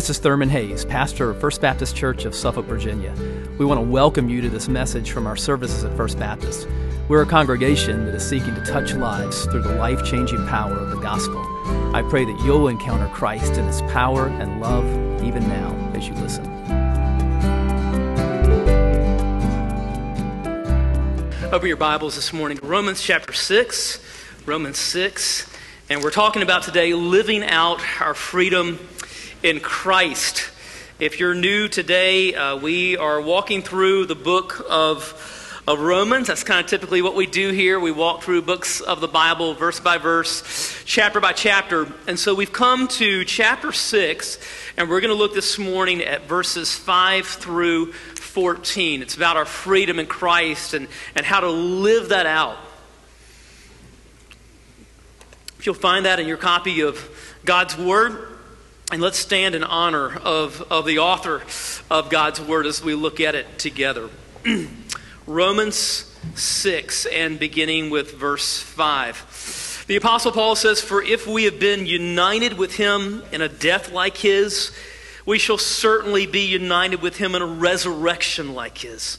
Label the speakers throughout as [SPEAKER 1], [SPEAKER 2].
[SPEAKER 1] This is Thurman Hayes, pastor of First Baptist Church of Suffolk, Virginia. We want to welcome you to this message from our services at First Baptist. We're a congregation that is seeking to touch lives through the life changing power of the gospel. I pray that you'll encounter Christ in his power and love even now as you listen. Open your Bibles this morning Romans chapter 6. Romans 6. And we're talking about today living out our freedom in Christ. If you're new today, uh, we are walking through the book of, of Romans. That's kind of typically what we do here. We walk through books of the Bible, verse by verse, chapter by chapter. And so we've come to chapter 6, and we're going to look this morning at verses 5 through 14. It's about our freedom in Christ and, and how to live that out. If you'll find that in your copy of God's Word, and let's stand in honor of, of the author of God's Word as we look at it together. Romans 6, and beginning with verse 5. The Apostle Paul says, For if we have been united with him in a death like his, we shall certainly be united with him in a resurrection like his.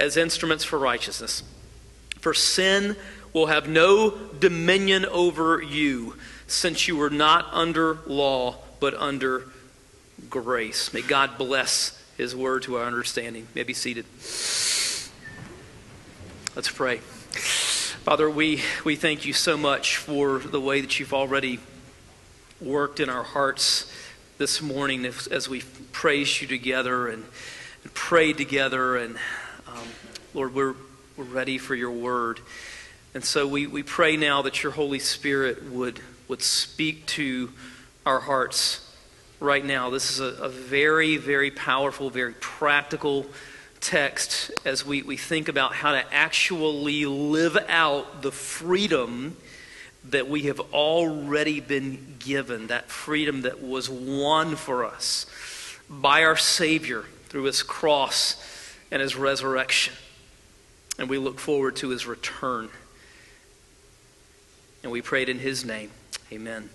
[SPEAKER 1] as instruments for righteousness. For sin will have no dominion over you, since you were not under law, but under grace. May God bless his word to our understanding. May be seated. Let's pray. Father, we, we thank you so much for the way that you've already worked in our hearts this morning as, as we praised you together and, and prayed together and Lord, we're, we're ready for your word. And so we, we pray now that your Holy Spirit would, would speak to our hearts right now. This is a, a very, very powerful, very practical text as we, we think about how to actually live out the freedom that we have already been given, that freedom that was won for us by our Savior through his cross and his resurrection. And we look forward to his return. And we prayed in his name. Amen.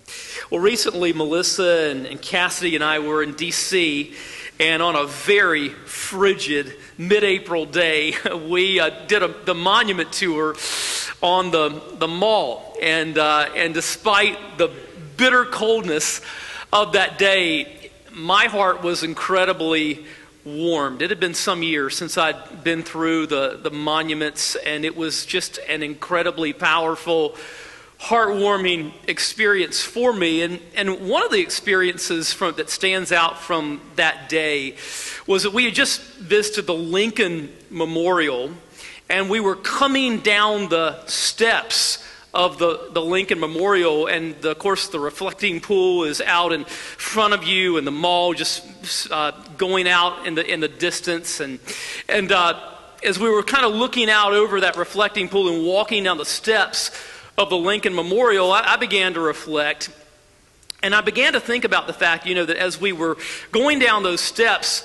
[SPEAKER 1] Well, recently, Melissa and, and Cassidy and I were in D.C., and on a very frigid mid April day, we uh, did a, the monument tour on the, the mall. And, uh, and despite the bitter coldness of that day, my heart was incredibly warmed. It had been some years since I'd been through the, the monuments, and it was just an incredibly powerful, heartwarming experience for me. And, and one of the experiences from, that stands out from that day was that we had just visited the Lincoln Memorial, and we were coming down the steps of the, the Lincoln Memorial. And the, of course, the reflecting pool is out in front of you, and the mall just uh, going out in the, in the distance. And, and uh, as we were kind of looking out over that reflecting pool and walking down the steps of the Lincoln Memorial, I, I began to reflect. And I began to think about the fact, you know, that as we were going down those steps,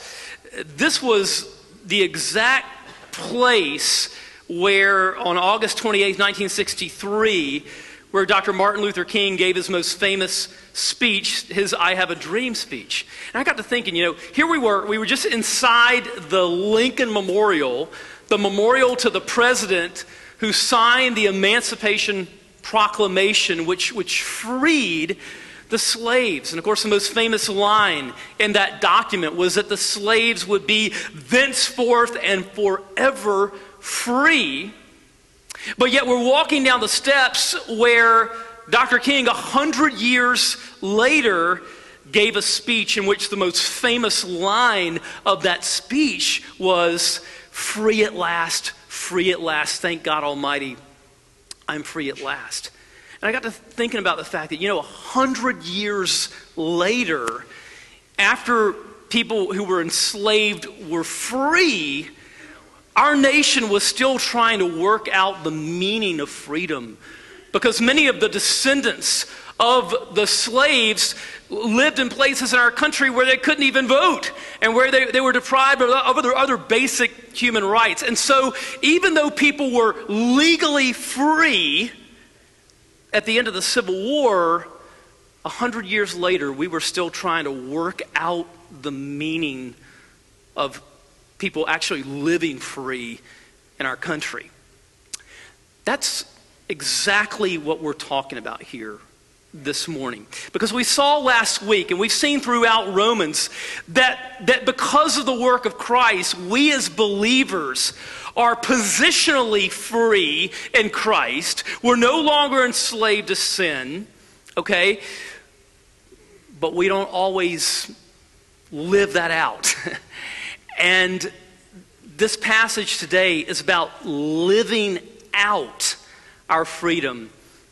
[SPEAKER 1] this was the exact place where on August 28, 1963, where Dr. Martin Luther King gave his most famous speech, his I Have a Dream speech. And I got to thinking, you know, here we were, we were just inside the Lincoln Memorial, the memorial to the president who signed the Emancipation Proclamation, which, which freed the slaves. And of course, the most famous line in that document was that the slaves would be thenceforth and forever free. But yet, we're walking down the steps where Dr. King, a hundred years later, gave a speech in which the most famous line of that speech was Free at last, free at last. Thank God Almighty, I'm free at last. And I got to thinking about the fact that, you know, a hundred years later, after people who were enslaved were free, our nation was still trying to work out the meaning of freedom because many of the descendants of the slaves lived in places in our country where they couldn't even vote and where they, they were deprived of other, other basic human rights. And so, even though people were legally free at the end of the Civil War, a hundred years later, we were still trying to work out the meaning of people actually living free in our country. That's exactly what we're talking about here this morning. Because we saw last week, and we've seen throughout Romans, that, that because of the work of Christ, we as believers are positionally free in Christ. We're no longer enslaved to sin, okay? But we don't always live that out. and this passage today is about living out our freedom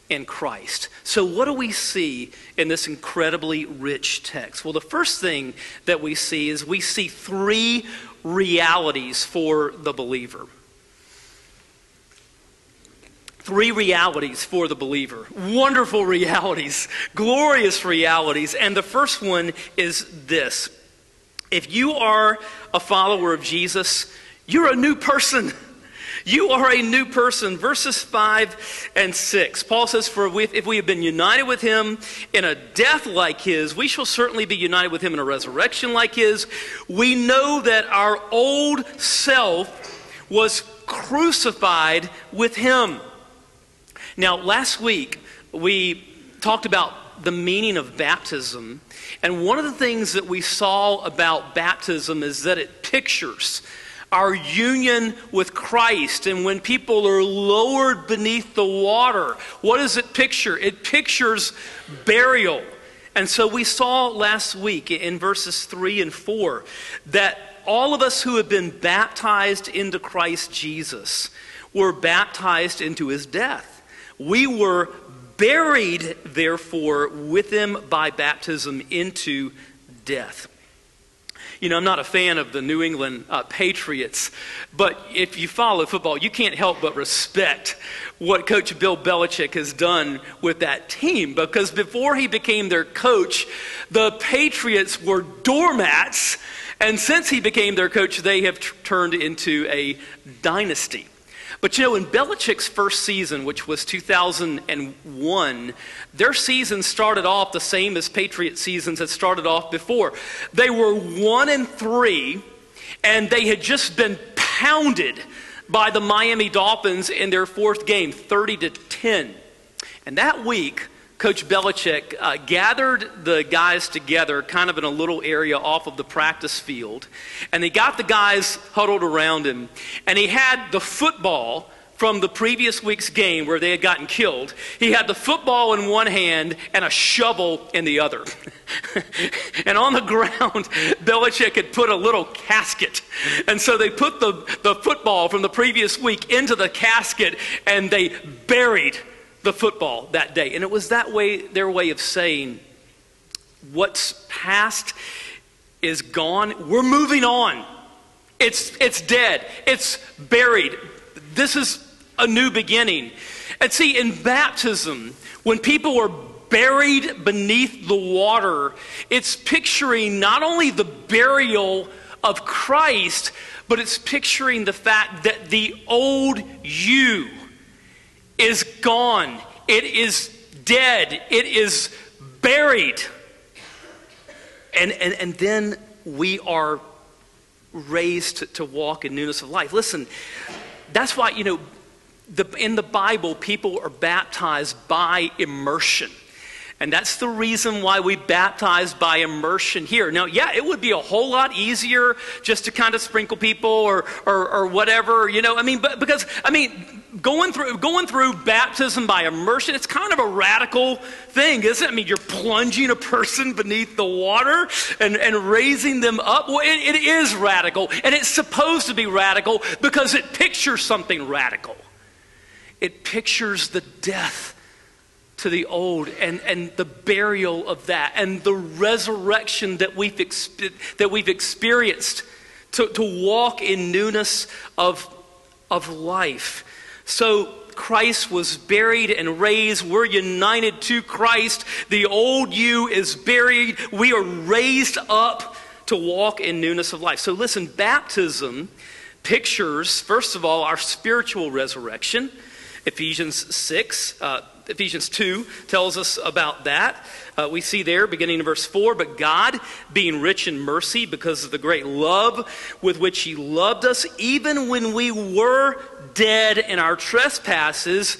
[SPEAKER 1] in Christ. So, what do we see in this incredibly rich text? Well, the first thing that we see is we see three realities for the believer. Three realities for the believer. Wonderful realities, glorious realities. And the first one is this if you are a follower of Jesus, you're a new person. You are a new person. Verses 5 and 6. Paul says, For if we have been united with him in a death like his, we shall certainly be united with him in a resurrection like his. We know that our old self was crucified with him. Now, last week, we talked about the meaning of baptism. And one of the things that we saw about baptism is that it pictures our union with Christ. And when people are lowered beneath the water, what does it picture? It pictures burial. And so we saw last week in verses 3 and 4 that all of us who have been baptized into Christ Jesus were baptized into his death. We were buried, therefore, with him by baptism into death. You know, I'm not a fan of the New England uh, Patriots, but if you follow football, you can't help but respect what Coach Bill Belichick has done with that team because before he became their coach, the Patriots were doormats, and since he became their coach, they have t- turned into a dynasty. But you know, in Belichick's first season, which was 2001, their season started off the same as Patriot seasons had started off before. They were one and three, and they had just been pounded by the Miami Dolphins in their fourth game, 30 to 10. And that week, Coach Belichick uh, gathered the guys together kind of in a little area off of the practice field. And he got the guys huddled around him. And he had the football from the previous week's game where they had gotten killed. He had the football in one hand and a shovel in the other. and on the ground, Belichick had put a little casket. And so they put the, the football from the previous week into the casket and they buried the football that day. And it was that way, their way of saying, what's past is gone. We're moving on. It's, it's dead. It's buried. This is a new beginning. And see, in baptism, when people are buried beneath the water, it's picturing not only the burial of Christ, but it's picturing the fact that the old you is gone. It is dead. It is buried. And, and, and then we are raised to, to walk in newness of life. Listen, that's why, you know, the, in the Bible, people are baptized by immersion. And that's the reason why we baptize by immersion here. Now, yeah, it would be a whole lot easier just to kind of sprinkle people or, or, or whatever, you know. I mean, but because, I mean, going through, going through baptism by immersion, it's kind of a radical thing, isn't it? I mean, you're plunging a person beneath the water and, and raising them up. Well, it, it is radical, and it's supposed to be radical because it pictures something radical. It pictures the death to the old and, and the burial of that and the resurrection that we've, that we've experienced to, to walk in newness of, of life. So Christ was buried and raised. We're united to Christ. The old you is buried. We are raised up to walk in newness of life. So listen, baptism pictures, first of all, our spiritual resurrection. Ephesians 6, uh, Ephesians 2 tells us about that. Uh, we see there, beginning in verse 4, but God, being rich in mercy because of the great love with which He loved us, even when we were dead in our trespasses,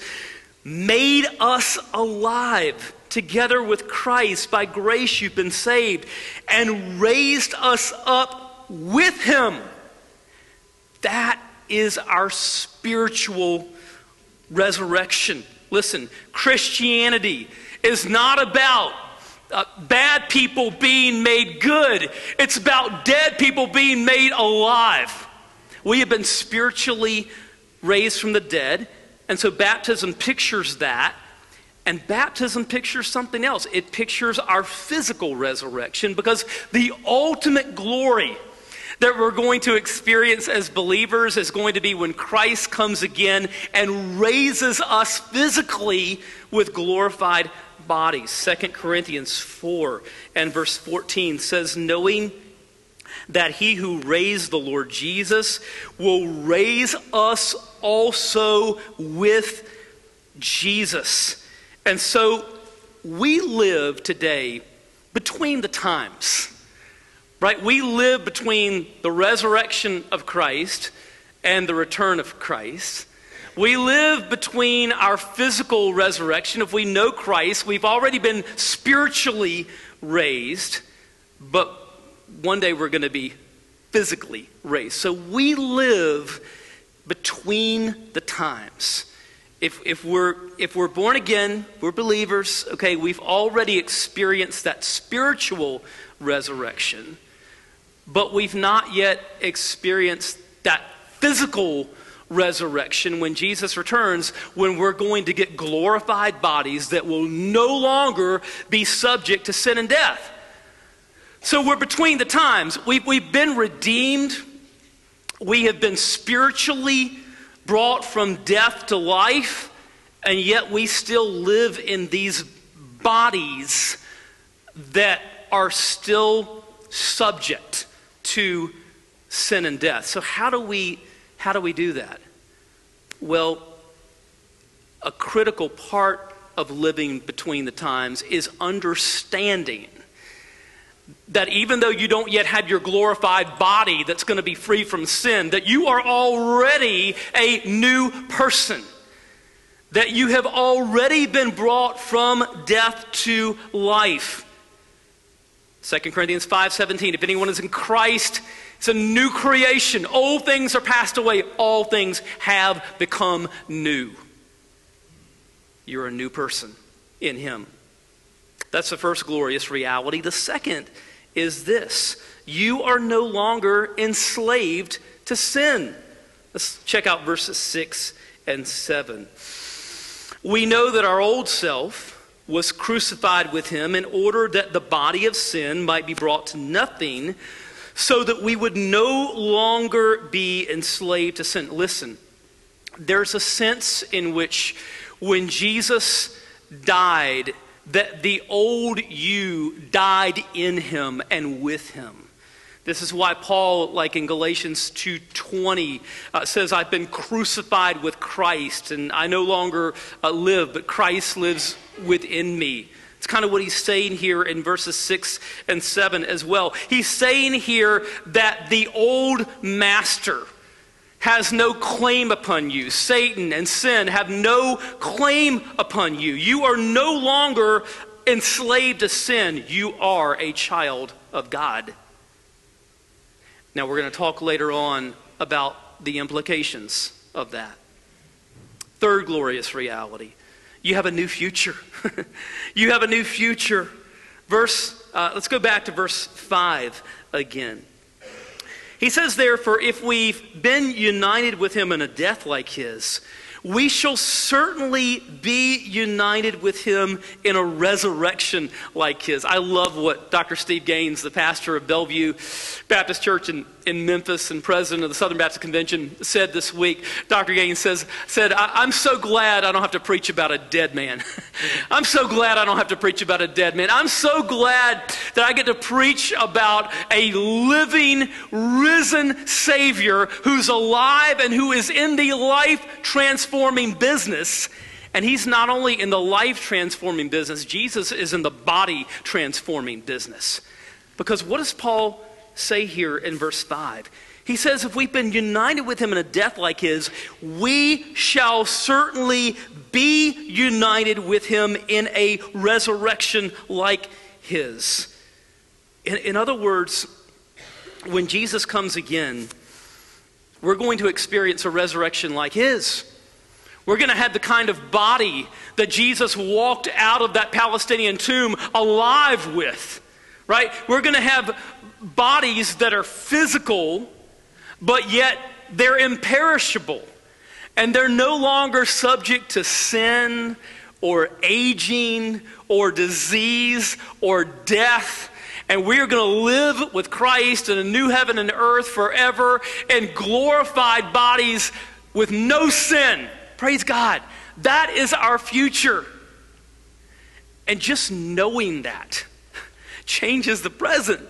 [SPEAKER 1] made us alive together with Christ. By grace you've been saved, and raised us up with Him. That is our spiritual resurrection. Listen, Christianity is not about uh, bad people being made good, it's about dead people being made alive. We have been spiritually raised from the dead, and so baptism pictures that. And baptism pictures something else. It pictures our physical resurrection because the ultimate glory that we're going to experience as believers is going to be when Christ comes again and raises us physically with glorified bodies. 2 Corinthians 4 and verse 14 says, Knowing that he who raised the Lord Jesus will raise us also with Jesus. And so we live today between the times. Right? We live between the resurrection of Christ and the return of Christ. We live between our physical resurrection. If we know Christ, we've already been spiritually raised, but one day we're going to be physically raised. So we live between the times. If, if, we're, if we're born again, we're believers, okay, we've already experienced that spiritual resurrection but we've not yet experienced that physical resurrection when Jesus returns, when we're going to get glorified bodies that will no longer be subject to sin and death. So we're between the times. We've, we've been redeemed, we have been spiritually brought from death to life, and yet we still live in these bodies that are still subject to sin and death. So how do we how do we do that? Well, a critical part of living between the times is understanding that even though you don't yet have your glorified body that's going to be free from sin, that you are already a new person. That you have already been brought from death to life. 2 Corinthians 5:17 If anyone is in Christ, it's a new creation. Old things are passed away, all things have become new. You're a new person in him. That's the first glorious reality. The second is this. You are no longer enslaved to sin. Let's check out verses 6 and 7. We know that our old self was crucified with him in order that the body of sin might be brought to nothing, so that we would no longer be enslaved to sin. Listen, there's a sense in which when Jesus died, that the old you died in him and with him. This is why Paul, like in Galatians 2.20, uh, says, I've been crucified with Christ, and I no longer uh, live, but Christ lives within me. It's kind of what he's saying here in verses 6 and 7 as well. He's saying here that the old master has no claim upon you. Satan and sin have no claim upon you. You are no longer enslaved to sin, you are a child of God. Now, we're going to talk later on about the implications of that. Third glorious reality you have a new future. you have a new future. Verse, uh, let's go back to verse 5 again. He says, therefore, if we've been united with him in a death like his, we shall certainly be united with him in a resurrection like his. I love what Dr. Steve Gaines, the pastor of Bellevue Baptist Church in, in Memphis and president of the Southern Baptist Convention, said this week. Dr. Gaines says, said, I'm so glad I don't have to preach about a dead man. I'm so glad I don't have to preach about a dead man. I'm so glad that I get to preach about a living, risen Savior who's alive and who is in the life transforming business. And he's not only in the life transforming business, Jesus is in the body transforming business. Because what does Paul say here in verse 5? He says, if we've been united with him in a death like his, we shall certainly be united with him in a resurrection like his. In, in other words, when Jesus comes again, we're going to experience a resurrection like his. We're going to have the kind of body that Jesus walked out of that Palestinian tomb alive with, right? We're going to have bodies that are physical, but yet they're imperishable. And they're no longer subject to sin or aging or disease or death. And we are going to live with Christ in a new heaven and earth forever in glorified bodies with no sin. Praise God. That is our future. And just knowing that changes the present.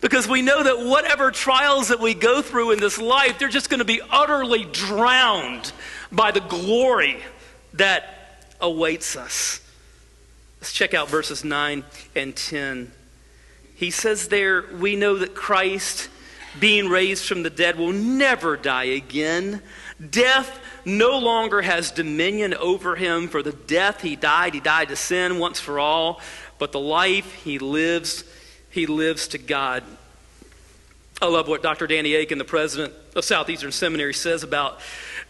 [SPEAKER 1] Because we know that whatever trials that we go through in this life, they're just going to be utterly drowned by the glory that awaits us. Let's check out verses 9 and 10. He says there, We know that Christ, being raised from the dead, will never die again. Death no longer has dominion over him. For the death he died, he died to sin once for all. But the life he lives, he lives to God. I love what Dr. Danny Akin, the president of Southeastern Seminary, says about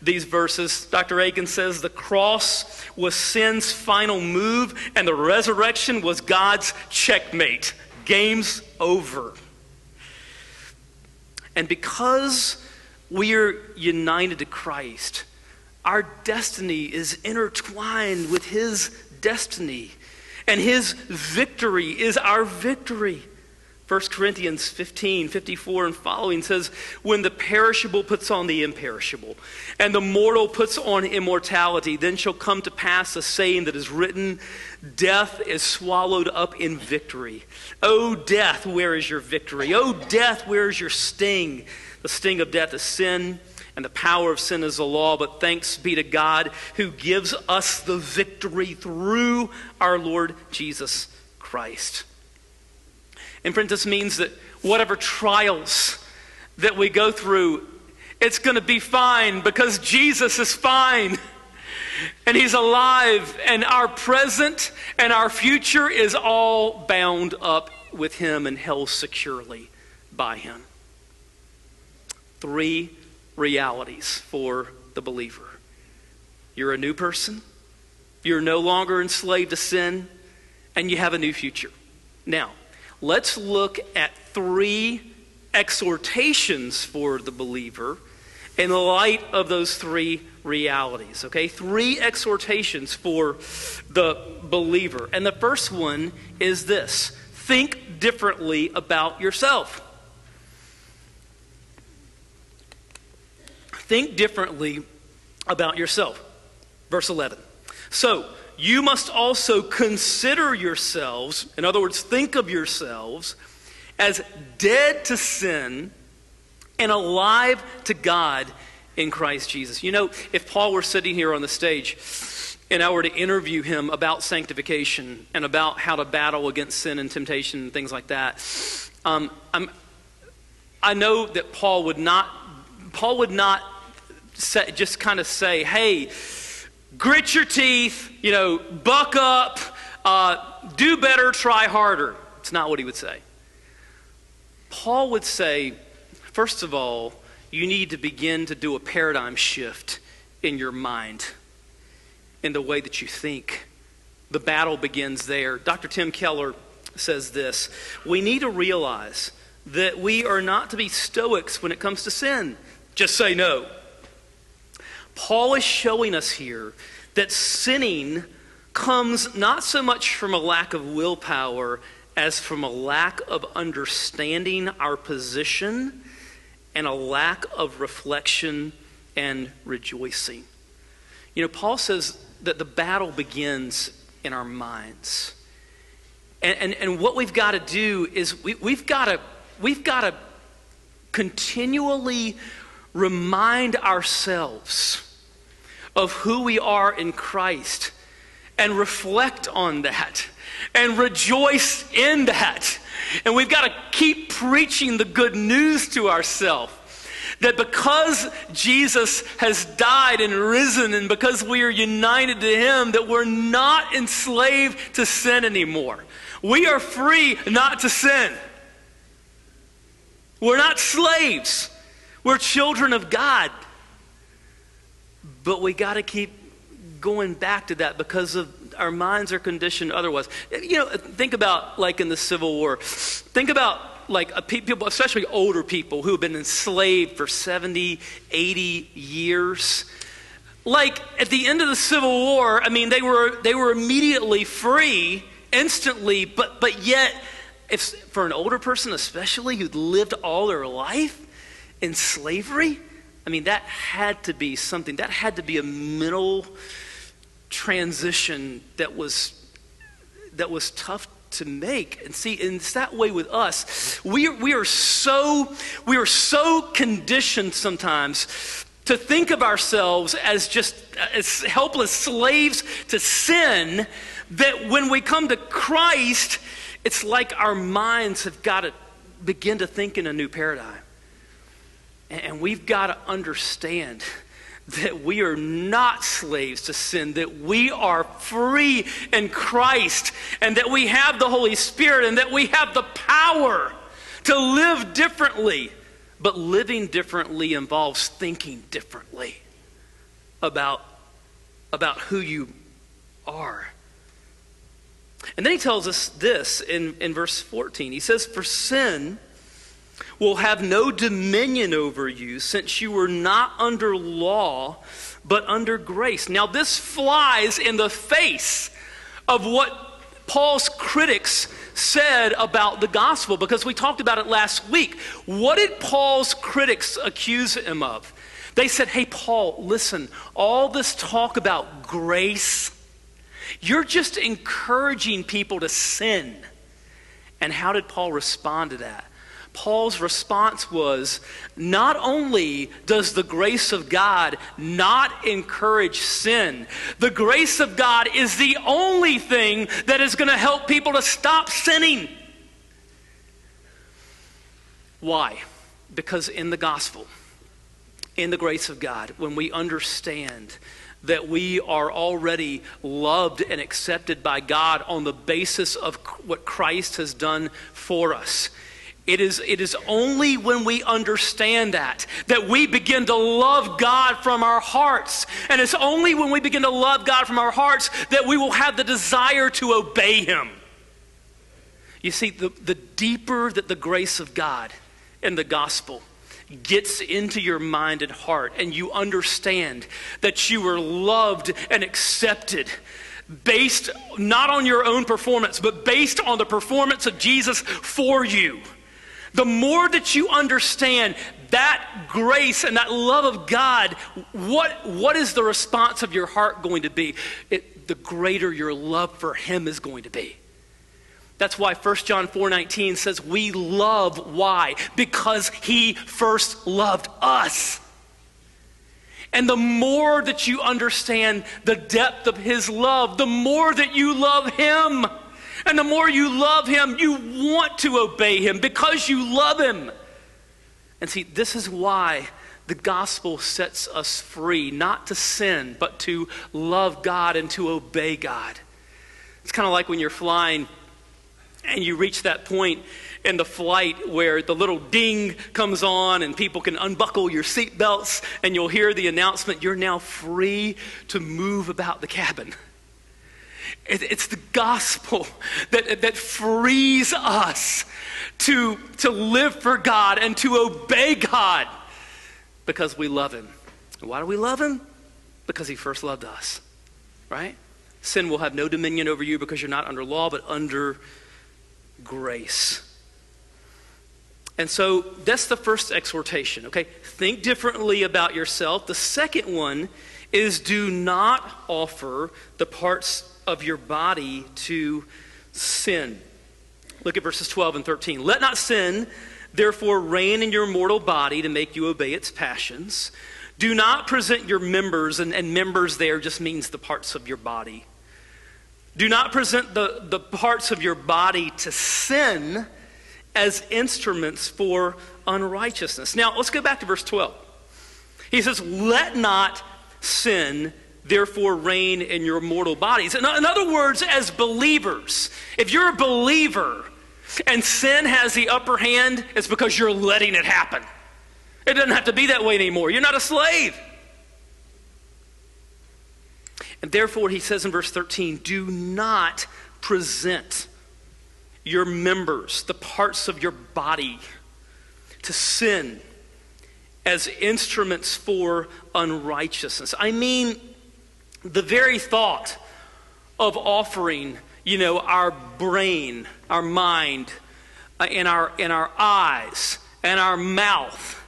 [SPEAKER 1] these verses. Dr. Akin says the cross was sin's final move, and the resurrection was God's checkmate. Game's over. And because we are united to Christ, our destiny is intertwined with His destiny, and His victory is our victory. 1 Corinthians 15, 54 and following says, When the perishable puts on the imperishable, and the mortal puts on immortality, then shall come to pass a saying that is written, Death is swallowed up in victory. O death, where is your victory? O death, where is your sting? The sting of death is sin, and the power of sin is the law. But thanks be to God who gives us the victory through our Lord Jesus Christ. And friends, this means that whatever trials that we go through, it's going to be fine because Jesus is fine. And he's alive, and our present and our future is all bound up with him and held securely by him. Three realities for the believer you're a new person, you're no longer enslaved to sin, and you have a new future. Now, let's look at three exhortations for the believer in the light of those three realities. Okay? Three exhortations for the believer. And the first one is this think differently about yourself. Think differently about yourself. Verse 11. So, you must also consider yourselves, in other words, think of yourselves as dead to sin and alive to God in Christ Jesus. You know, if Paul were sitting here on the stage and I were to interview him about sanctification and about how to battle against sin and temptation and things like that, um, i know that Paul would not, Paul would not say, just kind of say, hey, grit your teeth, you know, buck up, uh, do better, try harder. It's not what he would say. Paul would say, first of all, you need to begin to do a paradigm shift in your mind, in the way that you think. The battle begins there. Dr. Tim Keller says this We need to realize that we are not to be stoics when it comes to sin. Just say no. Paul is showing us here that sinning comes not so much from a lack of willpower as from a lack of understanding our position and a lack of reflection and rejoicing. You know, Paul says that the battle begins in our minds. And, and, and what we've got to do is we, we've got to we've got to continually remind ourselves of who we are in Christ and reflect on that and rejoice in that. And we've got to keep preaching the good news to ourselves. That because Jesus has died and risen, and because we are united to Him, that we're not enslaved to sin anymore. We are free not to sin. We're not slaves. We're children of God. But we got to keep going back to that because of our minds are conditioned otherwise. You know, think about like in the Civil War. Think about like people, especially older people who have been enslaved for 70, 80 years. Like at the end of the Civil War, I mean, they were they were immediately free, instantly, but but yet, if for an older person especially who'd lived all their life in slavery, I mean, that had to be something. That had to be a mental transition that was that was tough to make. And see, and it's that way with us. We, we are so we are so conditioned sometimes to think of ourselves as just as helpless slaves to sin that when we come to Christ, it's like our minds have got to begin to think in a new paradigm. And we've got to understand that we are not slaves to sin, that we are free in Christ, and that we have the Holy Spirit, and that we have the power to live differently. But living differently involves thinking differently about, about who you are. And then he tells us this in, in verse 14. He says, For sin will have no dominion over you, since you were not under law, but under grace. Now, this flies in the face of what Paul's critics said about the gospel, because we talked about it last week. What did Paul's critics accuse him of? They said, Hey, Paul, listen, all this talk about grace, you're just encouraging people to sin. And how did Paul respond to that? Paul's response was not only does the grace of God not encourage sin, the grace of God is the only thing that is going to help people to stop sinning. Why? Because in the gospel, in the grace of God, when we understand that we are already loved and accepted by God on the basis of what Christ has done for us, it is, it is only when we understand that that we begin to love God from our hearts. And it's only when we begin to love God from our hearts that we will have the desire to obey Him. You see, the, the deeper that the grace of God and the gospel gets into your mind and heart, and you understand that you are loved and accepted based not on your own performance, but based on the performance of Jesus for you the more that you understand that grace and that love of God, what, what is the response of your heart going to be? It, the greater your love for Him is going to be. That's why 1 John 4:19 says we love why? Because he first loved us. And the more that you understand the depth of his love, the more that you love him. And the more you love him, you want to obey him because you love him. And see, this is why the gospel sets us free, not to sin, but to love God and to obey God. It's kind of like when you're flying and you reach that point in the flight where the little ding comes on and people can unbuckle your seatbelts and you'll hear the announcement you're now free to move about the cabin. It's the gospel that, that frees us to, to live for God and to obey God because we love Him. Why do we love Him? Because He first loved us, right? Sin will have no dominion over you because you're not under law, but under grace. And so that's the first exhortation, okay? Think differently about yourself. The second one is do not offer the parts of your body to sin. Look at verses 12 and 13. Let not sin, therefore, reign in your mortal body to make you obey its passions. Do not present your members, and, and members there just means the parts of your body. Do not present the, the parts of your body to sin as instruments for unrighteousness. Now, let's go back to verse 12. He says, Let not sin therefore reign in your mortal bodies. In, other words, as believers, if you're a believer and sin has the upper hand, it's because you're letting it happen. It doesn't have to be that way anymore. You're not a slave. And therefore, he says in verse 13, do not present your members, the parts of your body, to sin as instruments for unrighteousness. I mean, the very thought of offering, you know, our brain, our mind, uh, and, our, and our eyes, and our mouth,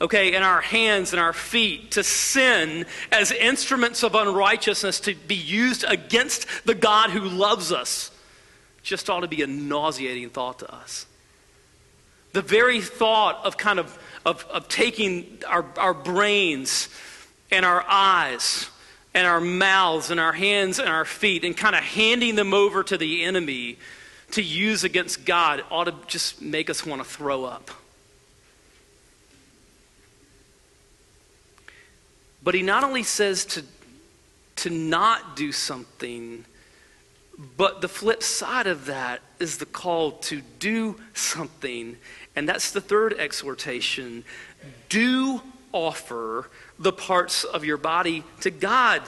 [SPEAKER 1] okay, and our hands and our feet to sin as instruments of unrighteousness to be used against the God who loves us just ought to be a nauseating thought to us. The very thought of kind of, of, of taking our, our brains and our eyes and our mouths and our hands and our feet and kind of handing them over to the enemy to use against God ought to just make us want to throw up. But he not only says to, to not do something, but the flip side of that is the call to do something. And that's the third exhortation. Do offer the parts of your body to God.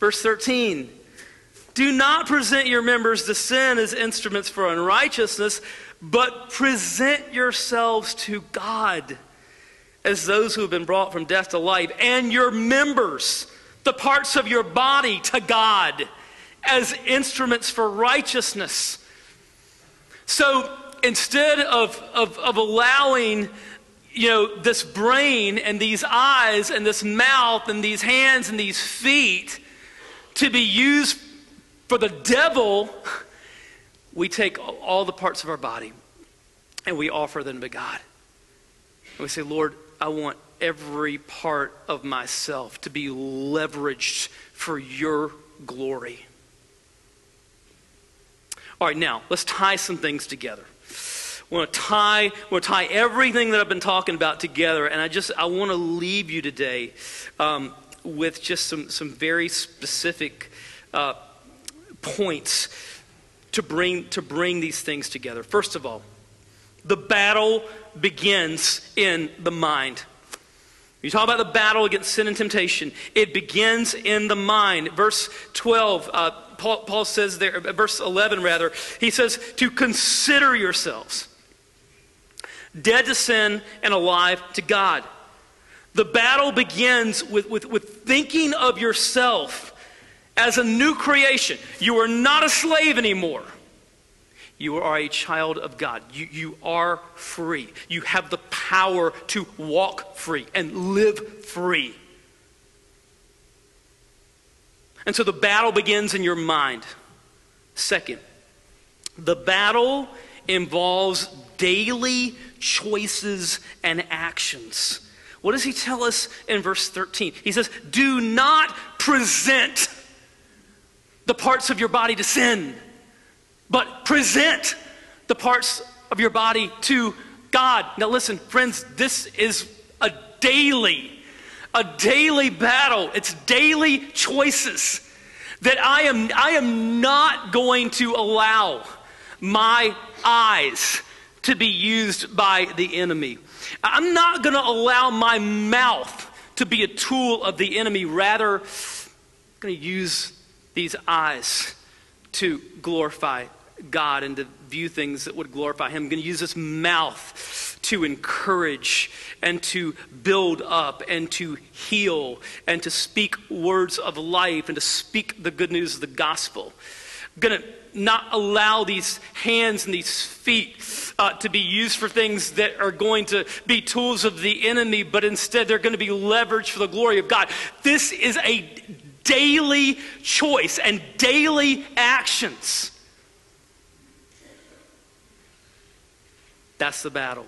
[SPEAKER 1] Verse 13 Do not present your members to sin as instruments for unrighteousness, but present yourselves to God as those who have been brought from death to life, and your members, the parts of your body, to God as instruments for righteousness. So instead of, of, of allowing you know, this brain and these eyes and this mouth and these hands and these feet to be used for the devil, we take all the parts of our body and we offer them to God. And we say, Lord, I want every part of myself to be leveraged for your glory. All right, now let's tie some things together. Want to tie, want to tie everything that I've been talking about together, and I just I want to leave you today um, with just some some very specific uh, points to bring to bring these things together. First of all, the battle begins in the mind. You talk about the battle against sin and temptation. It begins in the mind. Verse 12, uh, Paul, Paul says there, verse 11 rather, he says to consider yourselves dead to sin and alive to God. The battle begins with, with, with thinking of yourself as a new creation. You are not a slave anymore. You are a child of God. You, you are free. You have the power to walk free and live free. And so the battle begins in your mind. Second, the battle involves daily choices and actions. What does he tell us in verse 13? He says, Do not present the parts of your body to sin, but present the parts of your body to God. Now, listen, friends, this is a daily, a daily battle. It's daily choices that I am, I am not going to allow my eyes to be used by the enemy. I'm not going to allow my mouth to be a tool of the enemy. Rather, I'm going to use these eyes to glorify God and to view things that would glorify Him. I'm going to use this mouth to encourage and to build up and to heal and to speak words of life and to speak the good news of the gospel. I'm going to not allow these hands and these feet uh, to be used for things that are going to be tools of the enemy, but instead they're going to be leveraged for the glory of God. This is a daily choice and daily actions. That's the battle.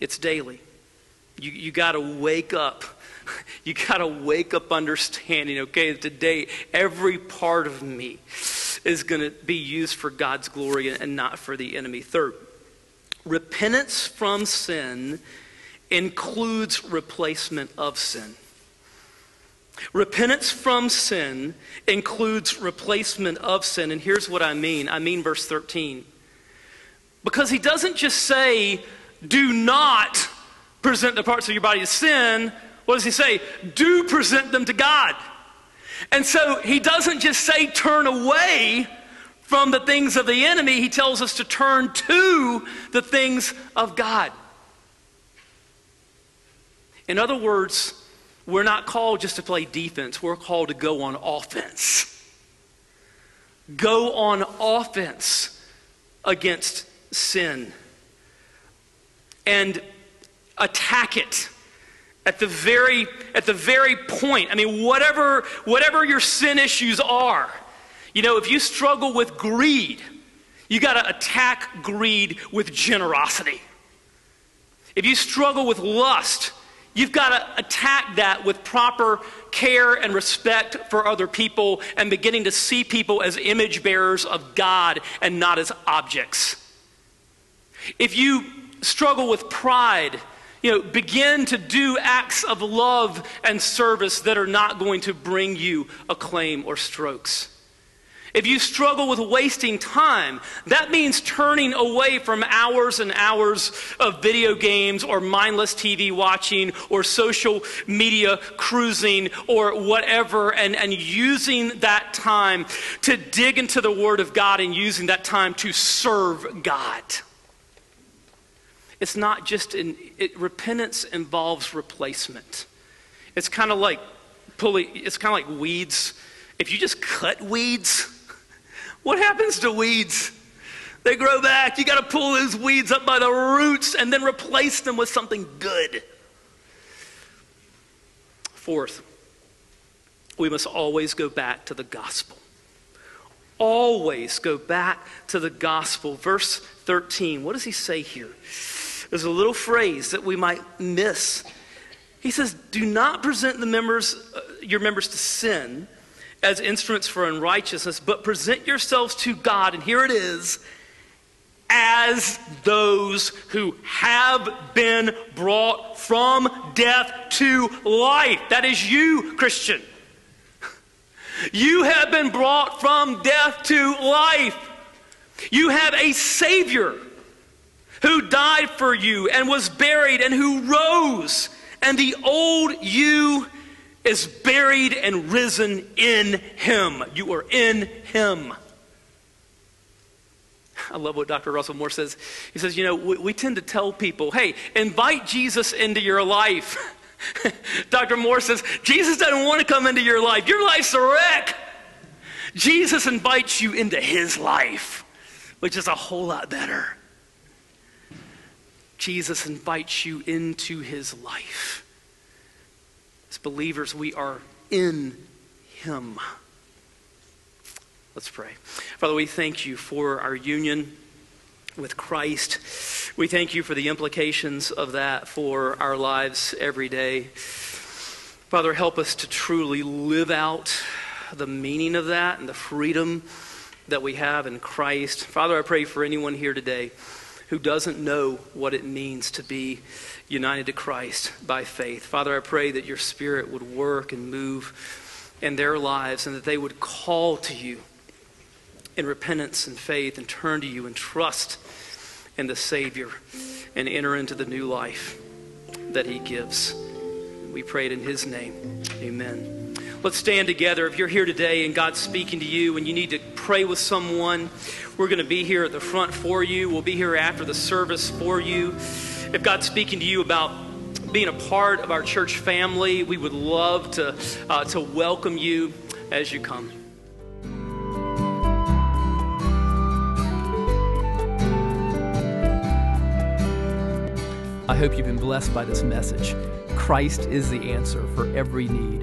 [SPEAKER 1] It's daily. You, you got to wake up. You got to wake up understanding, okay, today every part of me is going to be used for God's glory and not for the enemy. Third, repentance from sin includes replacement of sin. Repentance from sin includes replacement of sin. And here's what I mean I mean, verse 13. Because he doesn't just say, do not present the parts of your body to sin. What does he say? Do present them to God. And so he doesn't just say turn away from the things of the enemy, he tells us to turn to the things of God. In other words, we're not called just to play defense, we're called to go on offense. Go on offense against sin and attack it at the very at the very point. I mean whatever whatever your sin issues are you know if you struggle with greed you got to attack greed with generosity. If you struggle with lust you've got to attack that with proper care and respect for other people and beginning to see people as image bearers of god and not as objects. If you struggle with pride, you know, begin to do acts of love and service that are not going to bring you acclaim or strokes. If you struggle with wasting time, that means turning away from hours and hours of video games or mindless TV watching or social media cruising or whatever and, and using that time to dig into the Word of God and using that time to serve God. It's not just in, it, repentance involves replacement. It's kind of like pulling, it's kind of like weeds. If you just cut weeds, what happens to weeds? They grow back. You got to pull those weeds up by the roots and then replace them with something good. Fourth, we must always go back to the gospel. Always go back to the gospel. Verse 13, what does he say here? There's a little phrase that we might miss. He says, Do not present the members, uh, your members to sin as instruments for unrighteousness, but present yourselves to God, and here it is, as those who have been brought from death to life. That is you, Christian. You have been brought from death to life. You have a Savior who died for you and was buried and who rose. And the old you is buried and risen in him. You are in him. I love what Dr. Russell Moore says. He says, You know, we, we tend to tell people, hey, invite Jesus into your life. Dr. Moore says, Jesus doesn't want to come into your life. Your life's a wreck. Jesus invites you into his life, which is a whole lot better. Jesus invites you into his life. As believers, we are in him. Let's pray. Father, we thank you for our union with Christ. We thank you for the implications of that for our lives every day. Father, help us to truly live out the meaning of that and the freedom that we have in Christ. Father, I pray for anyone here today who doesn't know what it means to be united to Christ by faith. Father, I pray that your spirit would work and move in their lives and that they would call to you in repentance and faith and turn to you and trust in the Savior and enter into the new life that He gives. We pray it in His name. Amen. Let's stand together. If you're here today and God's speaking to you and you need to pray with someone, we're going to be here at the front for you. We'll be here after the service for you. If God's speaking to you about being a part of our church family, we would love to, uh, to welcome you as you come.
[SPEAKER 2] I hope you've been blessed by this message. Christ is the answer for every need,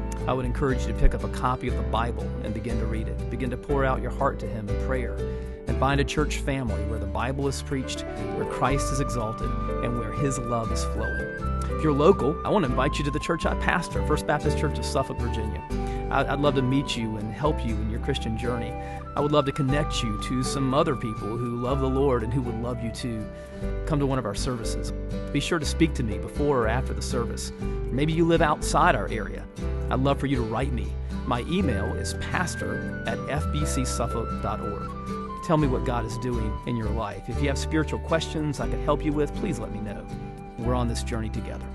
[SPEAKER 2] I would encourage you to pick up a copy of the Bible and begin to read it. Begin to pour out your heart to Him in prayer. And find a church family where the Bible is preached, where Christ is exalted, and where His love is flowing. If you're local, I want to invite you to the church I pastor, First Baptist Church of Suffolk, Virginia. I'd love to meet you and help you in your Christian journey. I would love to connect you to some other people who love the Lord and who would love you too. Come to one of our services. Be sure to speak to me before or after the service. Maybe you live outside our area. I'd love for you to write me. My email is pastor at fbcsuffolk.org. Tell me what God is doing in your life. If you have spiritual questions I could help you with, please let me know. We're on this journey together.